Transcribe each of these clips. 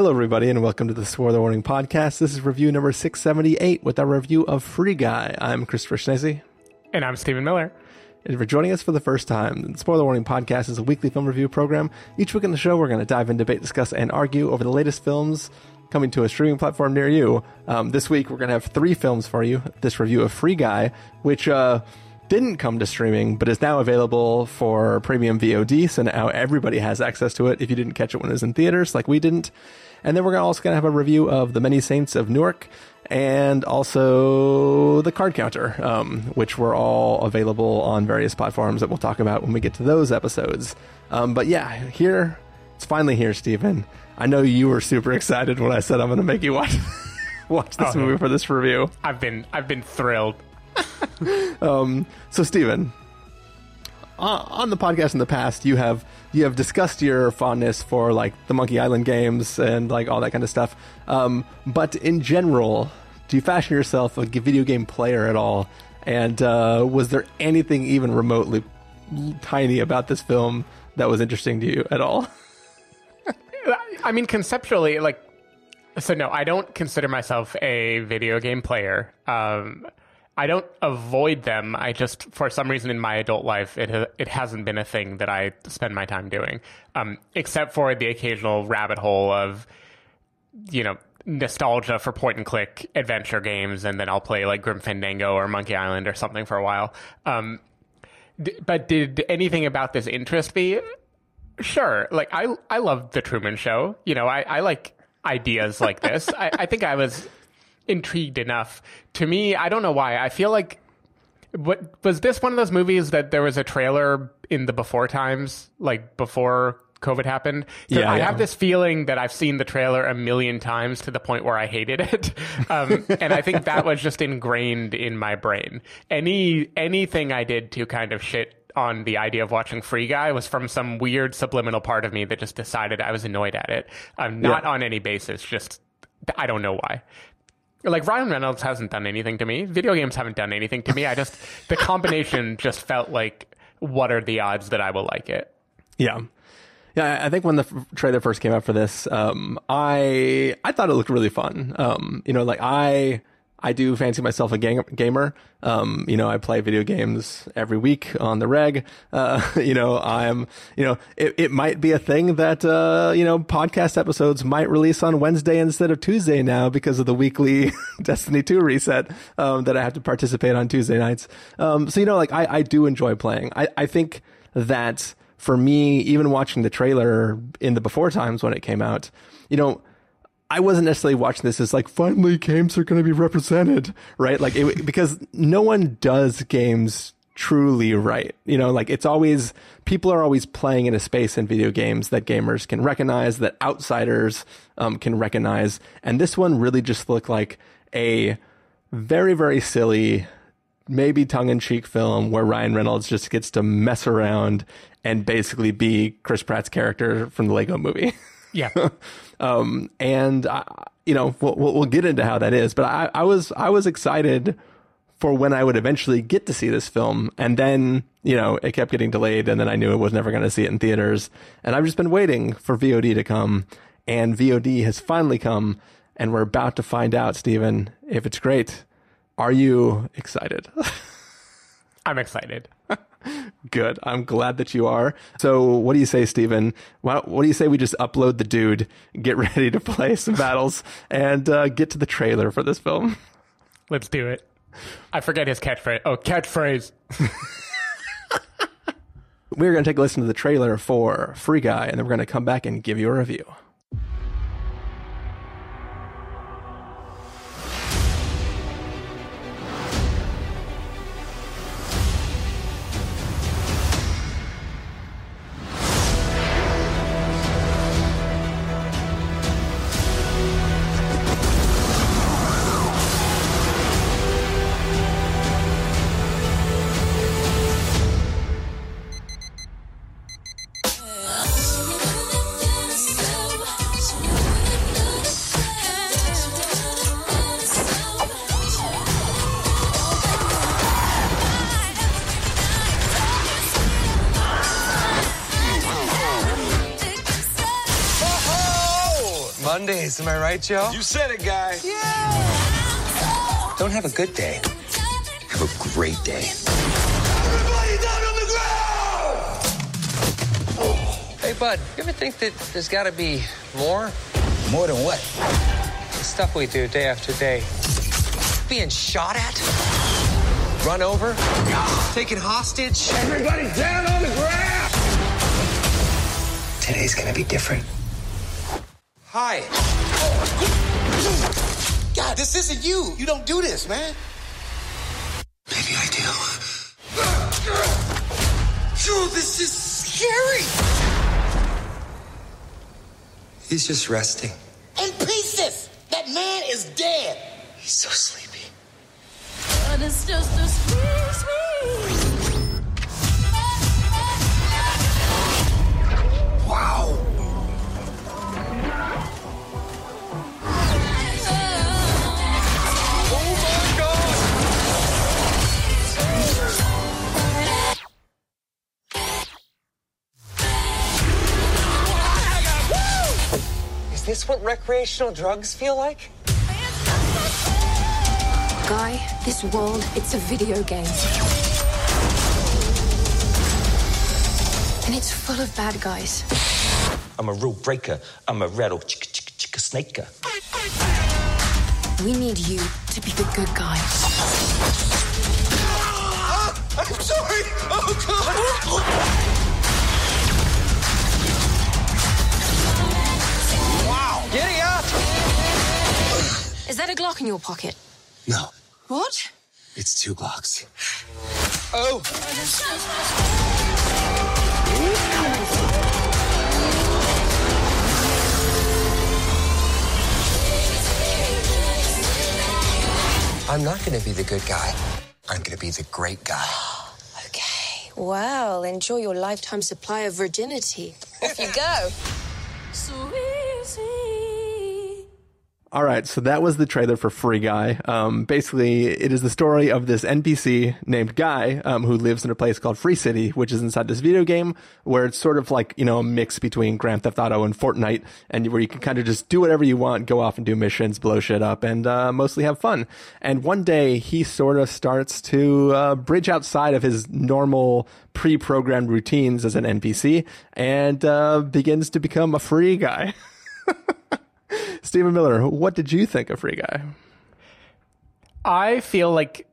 Hello, everybody, and welcome to the Spoiler Warning Podcast. This is review number 678 with our review of Free Guy. I'm Christopher Schnese. And I'm Stephen Miller. And if you're joining us for the first time, the Spoiler Warning Podcast is a weekly film review program. Each week in the show, we're going to dive in, debate, discuss, and argue over the latest films coming to a streaming platform near you. Um, this week, we're going to have three films for you. This review of Free Guy, which uh, didn't come to streaming, but is now available for premium VOD. So now everybody has access to it if you didn't catch it when it was in theaters, like we didn't. And then we're also going to have a review of The Many Saints of Newark and also The Card Counter, um, which were all available on various platforms that we'll talk about when we get to those episodes. Um, but yeah, here, it's finally here, Stephen. I know you were super excited when I said I'm going to make you watch watch this Oh, movie for this review. I've been I've been thrilled. Um, so, Stephen, on the podcast in the past, you have you have discussed your fondness for like the Monkey Island games and like all that kind of stuff. Um, but in general, do you fashion yourself a video game player at all? And uh, was there anything even remotely tiny about this film that was interesting to you at all? I mean, conceptually, like, so no, I don't consider myself a video game player. Um, I don't avoid them. I just, for some reason in my adult life, it it hasn't been a thing that I spend my time doing, um, except for the occasional rabbit hole of, you know, nostalgia for point and click adventure games, and then I'll play like Grim Fandango or Monkey Island or something for a while. Um, d- but did anything about this interest me? Sure. Like I I love the Truman Show. You know, I, I like ideas like this. I, I think I was intrigued enough. To me, I don't know why. I feel like what was this one of those movies that there was a trailer in the before times, like before COVID happened? Yeah, I yeah. have this feeling that I've seen the trailer a million times to the point where I hated it, um, and I think that was just ingrained in my brain. Any anything I did to kind of shit on the idea of watching Free Guy was from some weird subliminal part of me that just decided I was annoyed at it. Um, not Yeah. on any basis, just I don't know why. Like Ryan Reynolds hasn't done anything to me. Video games haven't done anything to me. I just the combination just felt like what are the odds that I will like it? Yeah. Yeah, I think when the f- trailer first came out for this, um, I I thought it looked really fun. Um, you know, like I I do fancy myself a gang- gamer. Um, you know, I play video games every week on the reg. Uh, you know, I'm, you know, it, it might be a thing that, uh, you know, podcast episodes might release on Wednesday instead of Tuesday now because of the weekly Destiny 2 reset, um, that I have to participate on Tuesday nights. Um, so, you know, like I, I do enjoy playing. I, I think that for me, even watching the trailer in the before times when it came out, you know, I wasn't necessarily watching this as like finally games are going to be represented, right? Like it, because no one does games truly right. You know, like it's always people are always playing in a space in video games that gamers can recognize, that outsiders um, can recognize, and this one really just looked like a very very silly maybe tongue-in-cheek film where Ryan Reynolds just gets to mess around and basically be Chris Pratt's character from the Lego movie. Yeah. um, and I, you know we'll, we'll get into how that is. But I, I was I was excited for when I would eventually get to see this film, and then you know it kept getting delayed, and then I knew I was never going to see it in theaters, and I've just been waiting for VOD to come, and VOD has finally come, and we're about to find out, Stephen, if it's great. Are you excited? I'm excited. Good. I'm glad that you are. So, what do you say, Stephen? What do you say we just upload the dude, get ready to play some battles, and uh, get to the trailer for this film? Let's do it. I forget his catchphrase. Oh, catchphrase. We're going to take a listen to the trailer for Free Guy, and then we're going to come back and give you a review. Mondays, am I right, Joe? You said it, guy. Yeah. Don't have a good day. Have a great day. Everybody down on the ground! Hey, bud, you ever think that there's got to be more? More than what? The stuff we do day after day. Being shot at? Run over? Taken hostage? Everybody down on the ground! Today's gonna be different. Hi. God, this isn't you. You don't do this, man. Maybe I do. Dude, this is scary. He's just resting. In pieces. That man is dead. He's so sleepy. But it's just a sweet, sweet. This what recreational drugs feel like? Guy, this world, it's a video game. And it's full of bad guys. I'm a rule breaker. I'm a rattle chicka chicka chicka snaker. We need you to be the good guy. Ah, I'm sorry. Oh, God. Is that a Glock in your pocket? No, What? it's two Glocks. Oh! I'm not gonna be the good guy. I'm gonna be the great guy. Okay. Well, enjoy your lifetime supply of virginity. Off you go. Sweet, sweet. All right, so that was the trailer for Free Guy. Um, basically, it is the story of this NPC named Guy, um, who lives in a place called Free City, which is inside this video game where it's sort of like, you know, a mix between Grand Theft Auto and Fortnite, and where you can kind of just do whatever you want, go off and do missions, blow shit up, and, uh, mostly have fun. And one day he sort of starts to, uh, bridge outside of his normal pre-programmed routines as an NPC and, uh, begins to become a free guy. Stephen Miller, what did you think of Free Guy? I feel like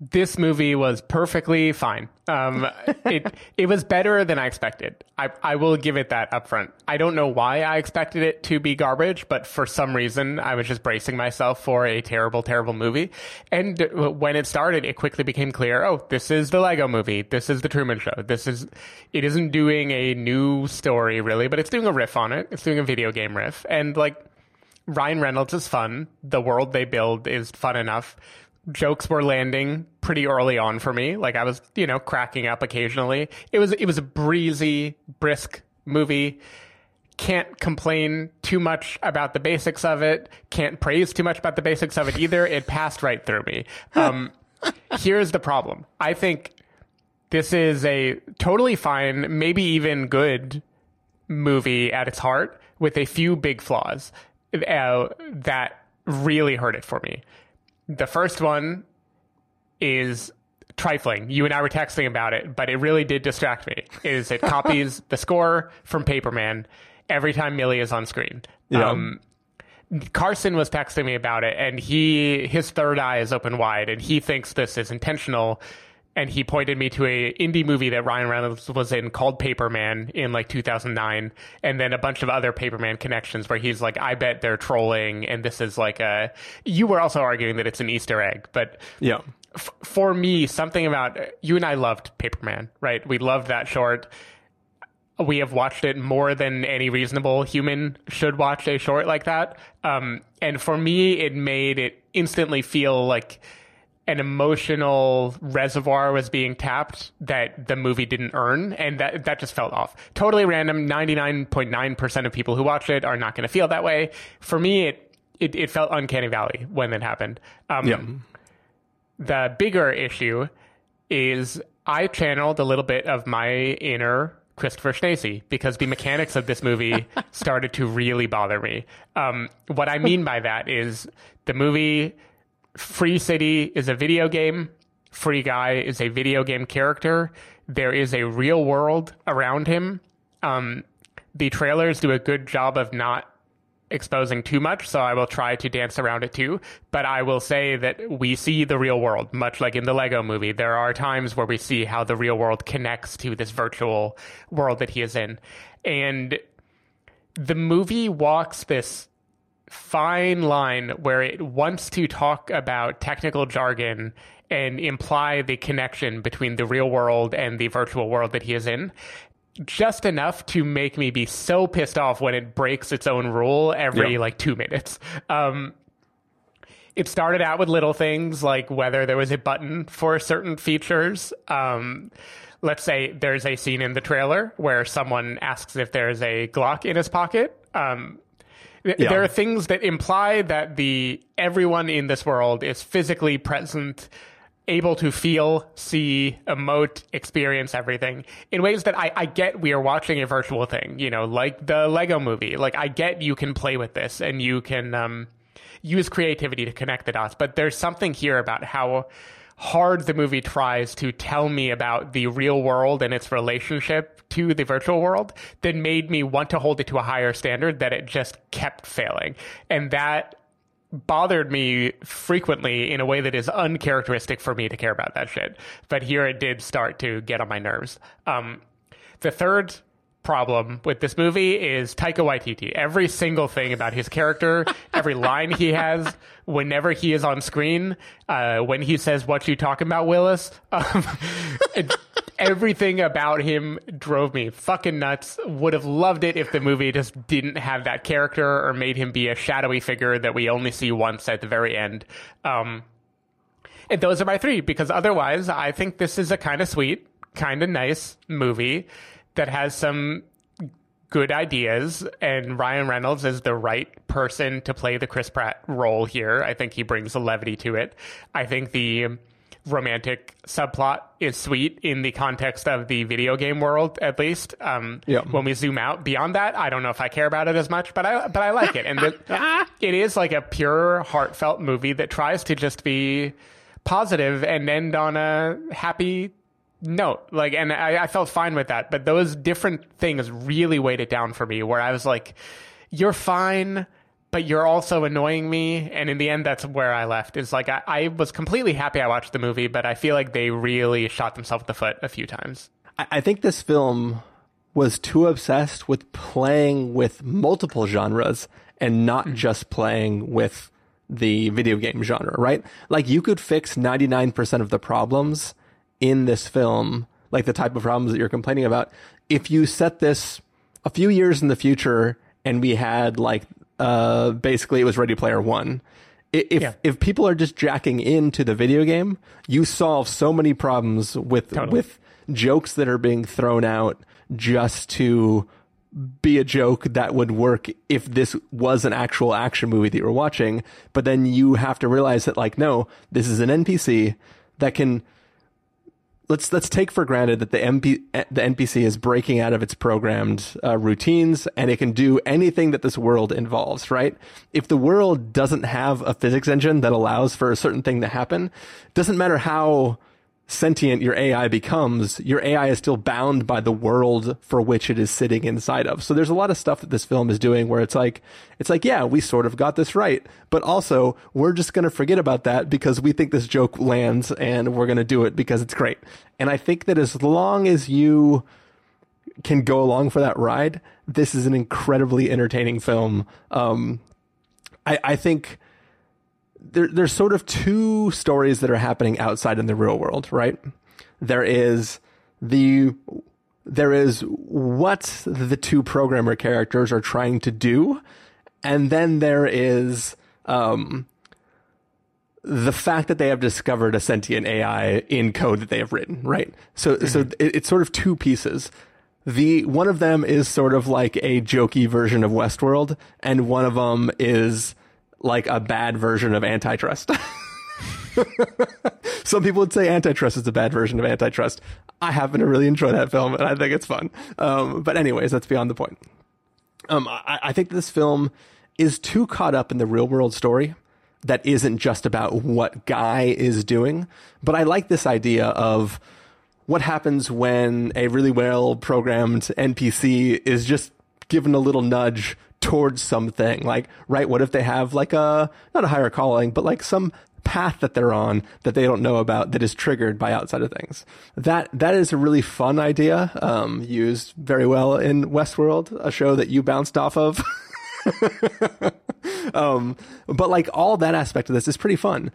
this movie was perfectly fine. Um, it it was better than I expected. I I will give it that up front. I don't know why I expected it to be garbage, but for some reason I was just bracing myself for a terrible, terrible movie. And when it started, it quickly became clear. Oh, this is the Lego Movie. This is the Truman Show. This is. It isn't doing a new story really, but it's doing a riff on it. It's doing a video game riff, and like Ryan Reynolds is fun. The world they build is fun enough. Jokes were landing pretty early on for me. Like I was, you know, cracking up occasionally. It was it was a breezy, brisk movie. Can't complain too much about the basics of it. Can't praise too much about the basics of it either. It passed right through me. Um, here's the problem. I think this is a totally fine, maybe even good movie at its heart with a few big flaws uh, that really hurt it for me. The first one is trifling. You and I were texting about it, but it really did distract me. Is it copies the score from Paperman every time Millie is on screen? Yeah. Um, Carson was texting me about it, and he his third eye is open wide, and he thinks this is intentional. And he pointed me to a indie movie that Ryan Reynolds was in called Paperman in like 2009, and then a bunch of other Paperman connections where he's like, I bet they're trolling, and this is like a. You were also arguing that it's an Easter egg, but Yeah. f- for me, something about you and I loved Paperman, right? We loved that short. We have watched it more than any reasonable human should watch a short like that. Um, and for me, it made it instantly feel like an emotional reservoir was being tapped that the movie didn't earn, and that that just felt off. Totally random. Ninety nine point nine percent of people who watch it are not going to feel that way. For me, it, it it felt uncanny valley when it happened. Um, Yeah. the bigger issue is I channeled a little bit of my inner Christopher Stacey because the mechanics of this movie started to really bother me. Um, what I mean by that is the movie Free City is a video game. Free Guy is a video game character. There is a real world around him. Um, the trailers do a good job of not exposing too much, so I will try to dance around it too. But I will say that we see the real world, much like in the Lego movie. There are times where we see how the real world connects to this virtual world that he is in. And the movie walks this fine line where it wants to talk about technical jargon and imply the connection between the real world and the virtual world that he is in just enough to make me be so pissed off when it breaks its own rule every Yep. like two minutes. Um, it started out with little things like whether there was a button for certain features. Um, let's say there's a scene in the trailer where someone asks if there's a Glock in his pocket. Um, th- Yeah. There are things that imply that the everyone in this world is physically present, able to feel, see, emote, experience everything in ways that I, I get we are watching a virtual thing, you know, like the Lego movie. Like I get you can play with this and you can um, use creativity to connect the dots, but there's something here about how hard the movie tries to tell me about the real world and its relationship to the virtual world that made me want to hold it to a higher standard that it just kept failing. And that bothered me frequently in a way that is uncharacteristic for me to care about that shit. But here it did start to get on my nerves. Um, the third problem with this movie is Taika Waititi. Every single thing about his character, every line he has, whenever he is on screen, uh, when he says, "What you talking about, Willis?" Um, it- everything about him drove me fucking nuts. Would have loved it if the movie just didn't have that character or made him be a shadowy figure that we only see once at the very end. Um, and those are my three because otherwise, I think this is a kind of sweet, kind of nice movie that has some good ideas. And Ryan Reynolds is the right person to play the Chris Pratt role here. I think he brings a levity to it. I think the romantic subplot is sweet in the context of the video game world, at least. Um, Yeah. When we zoom out beyond that, I don't know if I care about it as much, but I but I like it. And the, it is like a pure, heartfelt movie that tries to just be positive and end on a happy note. Like, and I, I felt fine with that. But those different things really weighed it down for me, where I was like, "You're fine." But you're also annoying me, and in the end, that's where I left. Is like I, I was completely happy I watched the movie, but I feel like they really shot themselves in the foot a few times. I, I think this film was too obsessed with playing with multiple genres and not hmm. just playing with the video game genre, right? Like you could fix 99% of the problems in this film, like the type of problems that you're complaining about, if you set this a few years in the future and we had like uh basically it was Ready Player 1. If Yeah. if people are just jacking into the video game, you solve so many problems with Totally. with jokes that are being thrown out just to be a joke that would work if this was an actual action movie that you were watching. But then you have to realize that like, no, this is an NPC that can let's let's take for granted that the MP the NPC is breaking out of its programmed uh, routines and it can do anything that this world involves. Right? If the world doesn't have a physics engine that allows for a certain thing to happen, doesn't matter how sentient your AI becomes, your AI is still bound by the world for which it is sitting inside of. So there's a lot of stuff that this film is doing where it's like, it's like, yeah, we sort of got this right, but also we're just going to forget about that because we think this joke lands and we're going to do it because it's great. And I think that as long as you can go along for that ride, this is an incredibly entertaining film. Um, I, I think there, there's sort of two stories that are happening outside in the real world, right? There is the there is what the two programmer characters are trying to do, and then there is um, the fact that they have discovered a sentient AI in code that they have written, right? So so it, it's sort of two pieces. The one of them is sort of like a jokey version of Westworld, and one of them is like a bad version of antitrust. Some people would say Antitrust is a bad version of Antitrust. I happen to really enjoy that film, and I think it's fun. Um, but anyways, that's beyond the point. Um, I, I think this film is too caught up in the real world story that isn't just about what Guy is doing. But I like this idea of what happens when a really well programmed NPC is just given a little nudge towards something. Like, right, what if they have like a, not a higher calling, but like some path that they're on that they don't know about that is triggered by outside of things. That, that is a really fun idea, um, used very well in Westworld, a show that you bounced off of. um, but like all that aspect of this is pretty fun.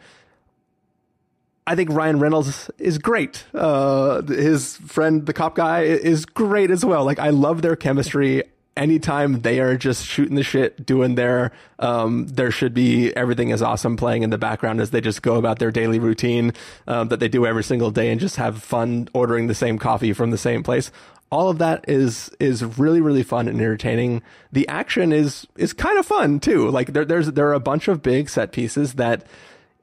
I think Ryan Reynolds is great. Uh, his friend, the cop guy, is great as well. Like I love their chemistry. Anytime they are just shooting the shit, doing their, um, there should be everything is awesome playing in the background as they just go about their daily routine um, that they do every single day and just have fun ordering the same coffee from the same place all of that is is really really fun and entertaining. The action is is kind of fun too. Like there there's there are a bunch of big set pieces that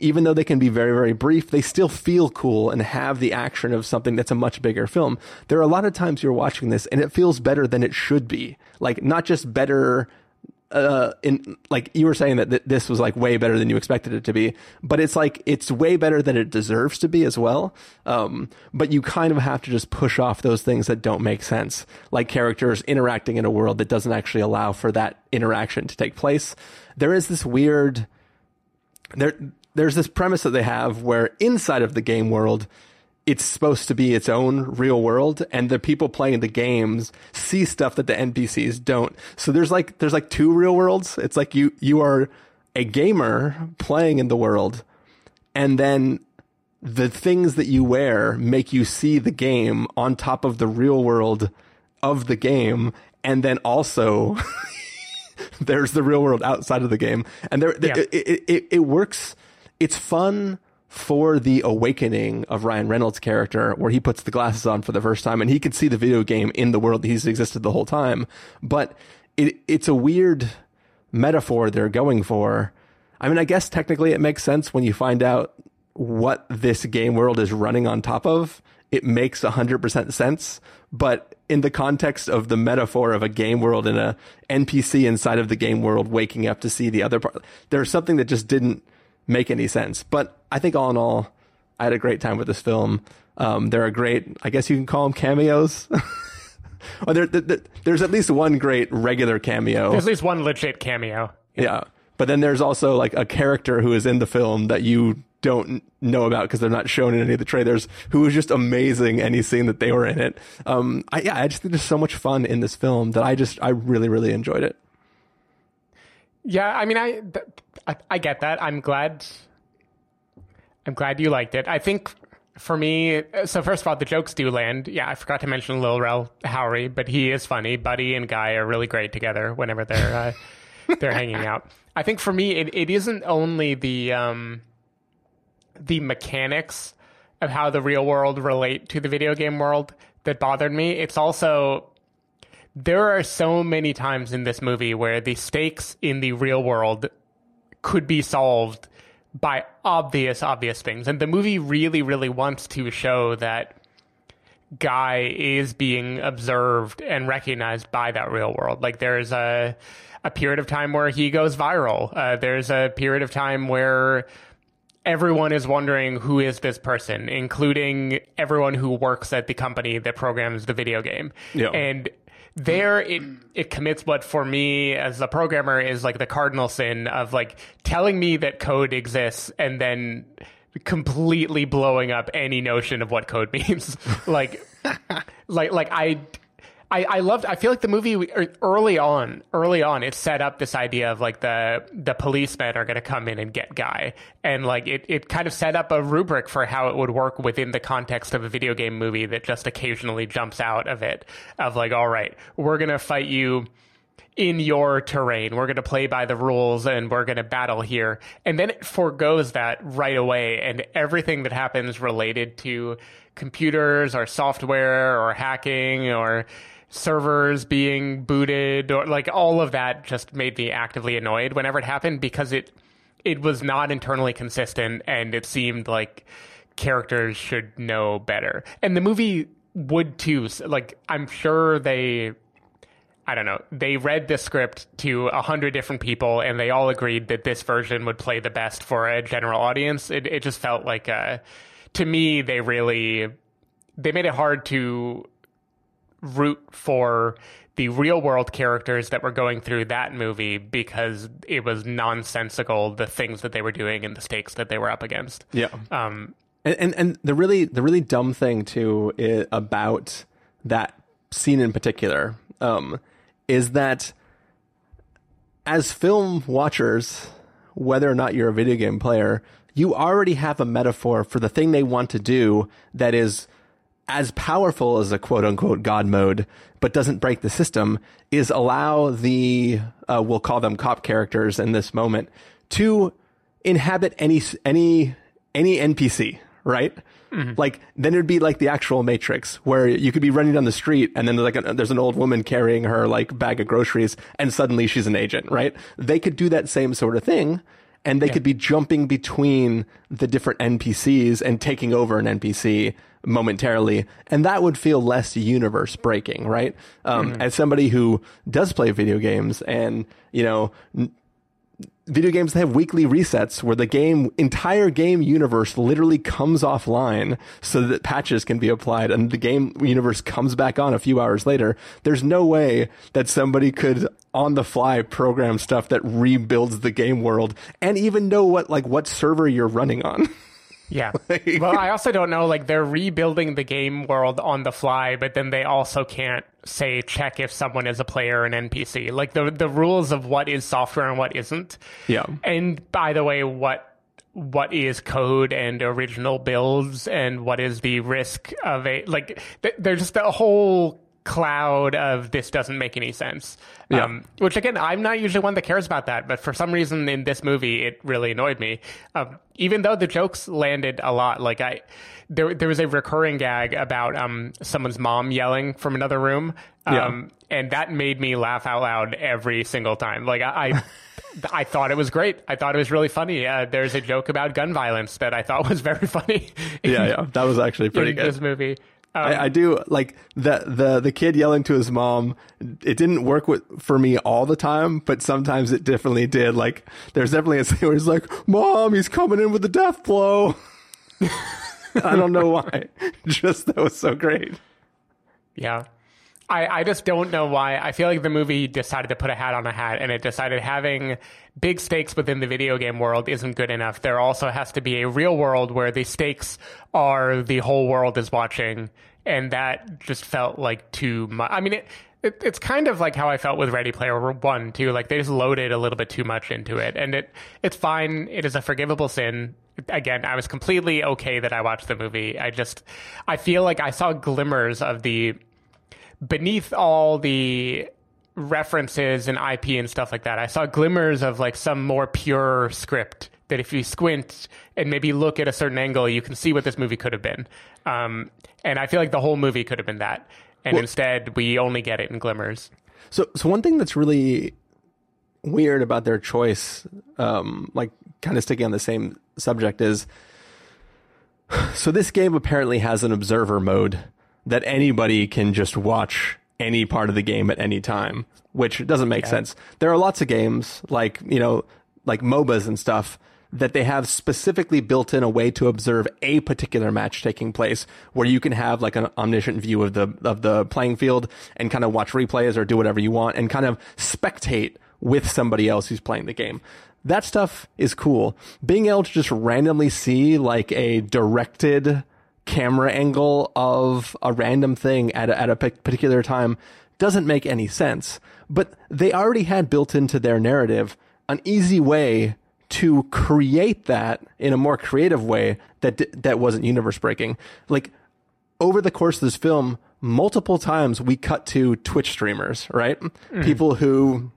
even though they can be very very brief, they still feel cool and have the action of something that's a much bigger film. There are a lot of times you're watching this and it feels better than it should be. Like not just better uh, in like you were saying that th- this was like way better than you expected it to be, but it's like it's way better than it deserves to be as well. Um, but you kind of have to just push off those things that don't make sense, like characters interacting in a world that doesn't actually allow for that interaction to take place. There is this weird there. There's this premise that they have where inside of the game world, it's supposed to be its own real world and the people playing the games see stuff that the NPCs don't. So there's like there's like two real worlds. It's like you you are a gamer playing in the world and then the things that you wear make you see the game on top of the real world of the game and then also there's the real world outside of the game and there Yeah. it, it, it, it works it's fun for the awakening of Ryan Reynolds' character, where he puts the glasses on for the first time and he can see the video game in the world that he's existed the whole time. But it, it's a weird metaphor they're going for. I mean, I guess technically it makes sense when you find out what this game world is running on top of. It makes 100% sense. But in the context of the metaphor of a game world and a NPC inside of the game world waking up to see the other part, there's something that just didn't make any sense. But I think all in all, I had a great time with this film. Um, there are great, I guess you can call them cameos. or there, there, there's at least one great regular cameo. There's at least one legit cameo. Yeah. But then there's also like a character who is in the film that you don't know about because they're not shown in any of the trailers who is just amazing any scene that they were in it. Um, I, yeah, I just think there's so much fun in this film that I just, I really, really enjoyed it. Yeah, I mean, I, th- I I get that. I'm glad. I'm glad you liked it. I think for me, so first of all, the jokes do land. Yeah, I forgot to mention Lil Rel Howery, but he is funny. Buddy and Guy are really great together whenever they're uh, they're hanging out. I think for me, it, it isn't only the um, the mechanics of how the real world relate to the video game world that bothered me. It's also there are so many times in this movie where the stakes in the real world could be solved by obvious, obvious things. And the movie really, really wants to show that Guy is being observed and recognized by that real world. Like there's a a period of time where he goes viral. Uh, there's a period of time where everyone is wondering who is this person, including everyone who works at the company that programs the video game. Yeah. And there it it commits what for me as a programmer is like the cardinal sin of like telling me that code exists and then completely blowing up any notion of what code means. like like like I I, I loved. I feel like the movie er, early on, early on, it set up this idea of like the the policemen are going to come in and get Guy, and like it, it kind of set up a rubric for how it would work within the context of a video game movie that just occasionally jumps out of it. Of like, all right, we're going to fight you in your terrain. We're going to play by the rules and we're going to battle here. And then it foregoes that right away. And everything that happens related to computers or software or hacking or servers being booted or like all of that just made me actively annoyed whenever it happened because it it was not internally consistent and it seemed like characters should know better. And the movie would too. Like, I'm sure they. I don't know. They read the script to a hundred different people, and they all agreed that this version would play the best for a general audience. It, it just felt like, uh, to me, they really they made it hard to root for the real world characters that were going through that movie because it was nonsensical the things that they were doing and the stakes that they were up against. Yeah. Um, And, and and the really the really dumb thing too i about that scene in particular um, is that as film watchers, whether or not you're a video game player, you already have a metaphor for the thing they want to do that is as powerful as a quote unquote God mode, but doesn't break the system, is allow the uh, we'll call them cop characters in this moment to inhabit any any any NPC, right? Like then it'd be like the actual Matrix, where you could be running down the street and then like a, there's an old woman carrying her like bag of groceries, and suddenly she's an agent, right? They could do that same sort of thing, and they could be jumping between the different NPCs and taking over an NPC momentarily, and that would feel less universe breaking, right? Um, As somebody who does play video games, and you know, n- video games have weekly resets where the game entire game universe literally comes offline so that patches can be applied and the game universe comes back on a few hours later. There's no way that somebody could on the fly program stuff that rebuilds the game world and even know what like what server you're running on yeah. well, I also don't know. Like they're rebuilding the game world on the fly, but then they also can't say check if someone is a player or an NPC. Like the the rules of what is software and what isn't. Yeah. And by the way, what what is code and original builds and what is the risk of a like th- there's just a whole cloud of this doesn't make any sense Yeah. um, which again i'm not usually one that cares about that but for some reason in this movie it really annoyed me um, even though the jokes landed a lot like i there, there was a recurring gag about um, someone's mom yelling from another room um, and that made me laugh out loud every single time like i, I I thought it was great. I thought it was really funny. Uh, there's a joke about gun violence that I thought was very funny. yeah yeah that was actually pretty in good this movie. Um, I, I do like the the the kid yelling to his mom. It didn't work with for me all the time, but sometimes it definitely did. Like there's definitely a scene where he's like, "Mom, he's coming in with the death blow." I don't know why. Just that was so great. Yeah. I, I just don't know why. I feel like the movie decided to put a hat on a hat and it decided having big stakes within the video game world isn't good enough. There also has to be a real world where the stakes are the whole world is watching. And that just felt like too much. I mean, it, it, it's kind of like how I felt with Ready Player One, too. Like they just loaded a little bit too much into it. And it it's fine. It is a forgivable sin. Again, I was completely okay that I watched the movie. I just, I feel like I saw glimmers of the beneath all the references and IP and stuff like that, I saw glimmers of like some more pure script that if you squint and maybe look at a certain angle, you can see what this movie could have been. Um, and I feel like the whole movie could have been that. And Well- instead, we only get it in glimmers. So, so one thing that's really weird about their choice, um, like kind of sticking on the same subject, is so this game apparently has an observer mode that anybody can just watch any part of the game at any time, which doesn't make sense. There are lots of games like you know, like MOBAs and stuff that they have specifically built in a way to observe a particular match taking place where you can have like an omniscient view of the of the playing field and kind of watch replays or do whatever you want and kind of spectate with somebody else who's playing the game. That stuff is cool. Being able to just randomly see like a directed camera angle of a random thing at a, at a particular time doesn't make any sense. But they already had built into their narrative an easy way to create that in a more creative way that that wasn't universe breaking. Like over the course of this film, multiple times we cut to Twitch streamers, right? Hmm. People who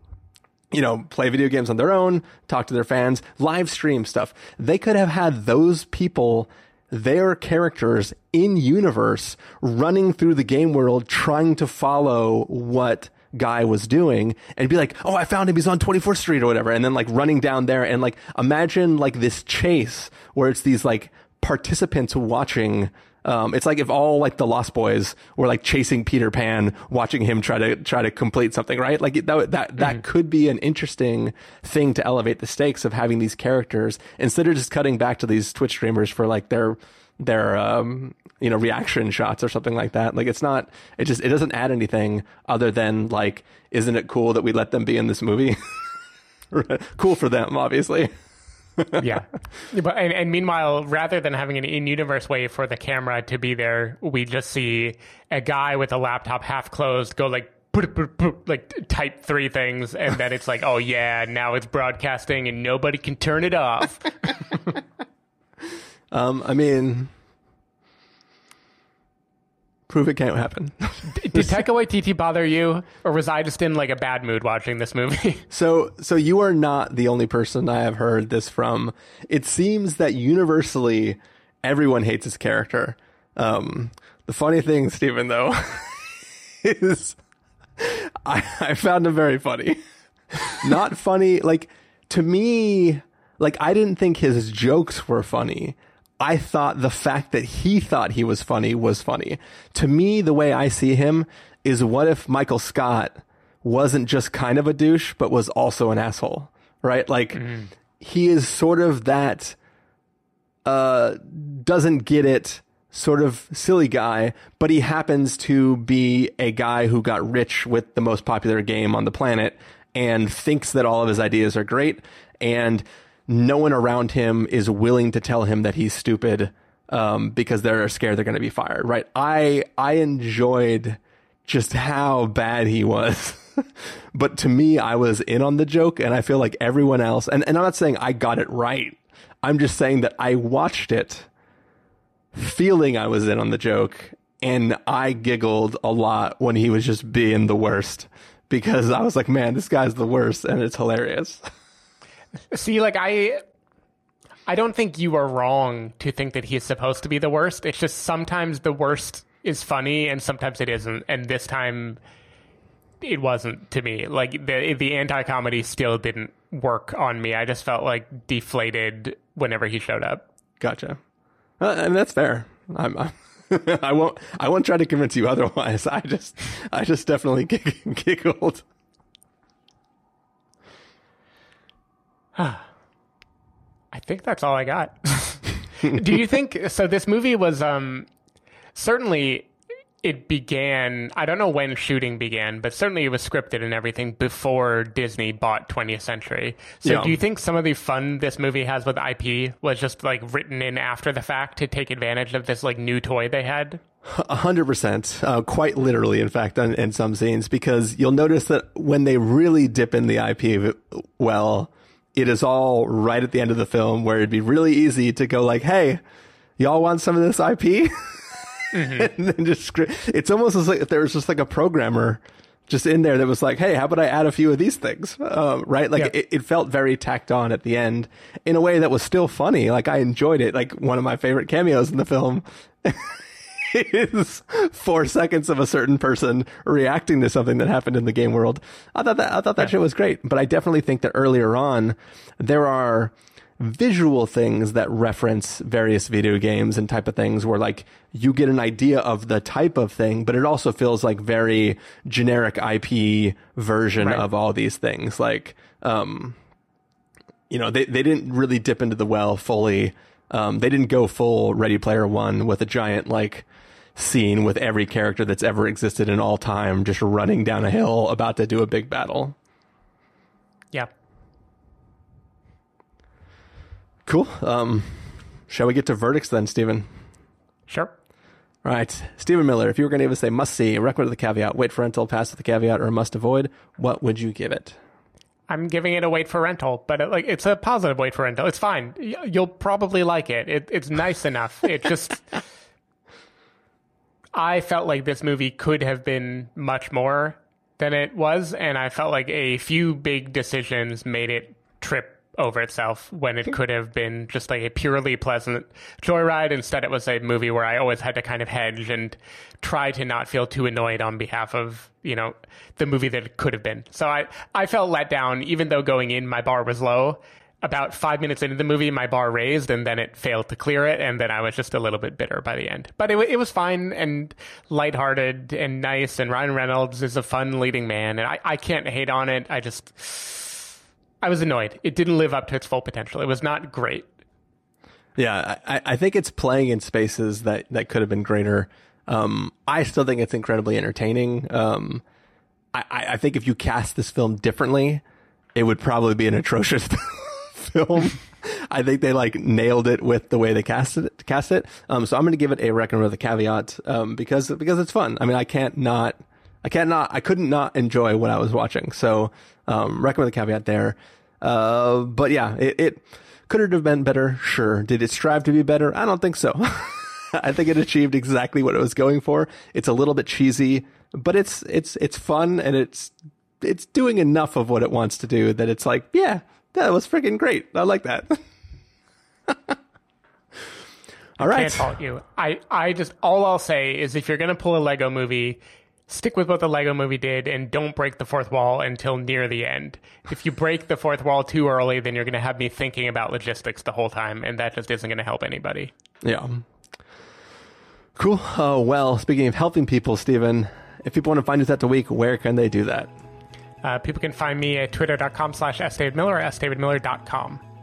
you know, play video games on their own, talk to their fans, live stream stuff. They could have had those people, their characters in universe running through the game world trying to follow what guy was doing and be like, "Oh, I found him. He's on 24th Street or whatever." And then like running down there and like imagine like this chase where it's these like participants watching. Um, it's like if all like the Lost Boys were like chasing Peter Pan, watching him try to try to complete something, right? Like that that that could be an interesting thing to elevate the stakes of having these characters instead of just cutting back to these Twitch streamers for like their their um, you know reaction shots or something like that. Like it's not it just it doesn't add anything other than like isn't it cool that we let them be in this movie? cool for them, obviously. yeah. But and, and meanwhile, rather than having an in-universe way for the camera to be there, we just see a guy with a laptop half closed go like like type three things, and then it's like, oh yeah, now it's broadcasting, and nobody can turn it off. Um, I mean, prove it can't happen. Did Taika Waititi bother you, or was I just in like a bad mood watching this movie? So, so you are not the only person I have heard this from. It seems that universally everyone hates his character. Um, the funny thing, Stephen, though, is I, I found him very funny. Not funny, like to me, like I didn't think his jokes were funny. I thought the fact that he thought he was funny was funny. To me, the way I see him is what if Michael Scott wasn't just kind of a douche, but was also an asshole, right? Like he is sort of that, uh, doesn't get it sort of silly guy, but he happens to be a guy who got rich with the most popular game on the planet and thinks that all of his ideas are great. And no one around him is willing to tell him that he's stupid um, because they're scared they're going to be fired. Right? I I enjoyed just how bad he was. but to me, I was in on the joke, and I feel like everyone else. And, and I'm not saying I got it right. I'm just saying that I watched it feeling I was in on the joke, and I giggled a lot when he was just being the worst because I was like, man, this guy's the worst, and it's hilarious. See, like I, I don't think you are wrong to think that he's supposed to be the worst. It's just sometimes the worst is funny, and sometimes it isn't. And this time, it wasn't to me. Like the the anti comedy still didn't work on me. I just felt like deflated whenever he showed up. Gotcha. Uh, and that's fair. I'm, I'm I won't. I won't try to convince you otherwise. I just, I just definitely gig- giggled. I think that's all I got. Do you think so? This movie was um certainly it began. I don't know when shooting began, but certainly it was scripted and everything before Disney bought 20th Century. So, Yeah. do you think some of the fun this movie has with IP was just like written in after the fact to take advantage of this like new toy they had? A hundred percent, uh, quite literally, in fact, in, in some scenes, because you'll notice that when they really dip in the IP well, it is all right at the end of the film where it'd be really easy to go like, "Hey, y'all want some of this IP?" and then just it's almost as like if there was just like a programmer just in there that was like, "Hey, how about I add a few of these things?" Um, right? Like Yeah. it, it felt very tacked on at the end in a way that was still funny. Like I enjoyed it. Like one of my favorite cameos in the film is four seconds of a certain person reacting to something that happened in the game world. I thought that I thought that shit was great. But I definitely think that earlier on there are visual things that reference various video games and type of things where like you get an idea of the type of thing, but it also feels like very generic IP version Right. of all these things. Like um you know, they, they didn't really dip into the well fully. Um, they didn't go full Ready Player One with a giant like scene with every character that's ever existed in all time just running down a hill about to do a big battle. Yeah. Cool. Um, shall we get to verdicts then, Stephen? Sure. All right, Stephen Miller. If you were going to give us a must see, recommend with the caveat, wait for rental, pass with the caveat, or must avoid, what would you give it? I'm giving it a wait for rental, but it, like it's a positive wait for rental. It's fine. You'll probably like it. it it's nice enough. It just I felt like this movie could have been much more than it was, and I felt like a few big decisions made it trip over itself when it could have been just like a purely pleasant joyride. Instead, it was a movie where I always had to kind of hedge and try to not feel too annoyed on behalf of you know the movie that it could have been. So I I felt let down, even though going in my bar was low. About five minutes into the movie, my bar raised, and then it failed to clear it, and then I was just a little bit bitter by the end. But it, it was fine and lighthearted and nice, and Ryan Reynolds is a fun leading man, and I, I can't hate on it. I just, I was annoyed. It didn't live up to its full potential. It was not great. Yeah, I, I think it's playing in spaces that, that could have been greater. Um, I still think it's incredibly entertaining. Um, I, I think if you cast this film differently, it would probably be an atrocious film. I think they like nailed it with the way they cast it. Cast it. Um, so I'm going to give it a recommend with a caveat um, because because it's fun. I mean, I can't not. I can't not. I couldn't not enjoy what I was watching. So um, recommend the caveat there. Uh, but yeah, it, it could it have been better? Sure. Did it strive to be better? I don't think so. I think it achieved exactly what it was going for. It's a little bit cheesy, but it's it's it's fun and it's it's doing enough of what it wants to do that it's like, yeah, that was freaking great. I like that. All right. I can't fault you. I, I just all I'll say is if you're gonna pull a Lego movie, stick with what the Lego movie did and don't break the fourth wall until near the end. If you break the fourth wall too early, then you're gonna have me thinking about logistics the whole time, and that just isn't gonna help anybody. Yeah. Cool. Oh, well, speaking of helping people, Stephen, if people want to find you throughout the week, where can they do that? Uh, people can find me at twitter.com slash sdavidmiller or sdavidmiller.com.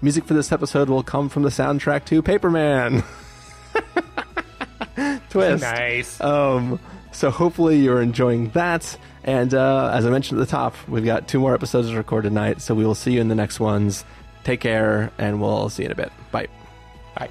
Music for this episode will come from the soundtrack to Paperman. Twist. Nice. Um, so hopefully you're enjoying that. And uh, as I mentioned at the top, we've got two more episodes to record tonight. So we will see you in the next ones. Take care, and we'll see you in a bit. Bye. Bye.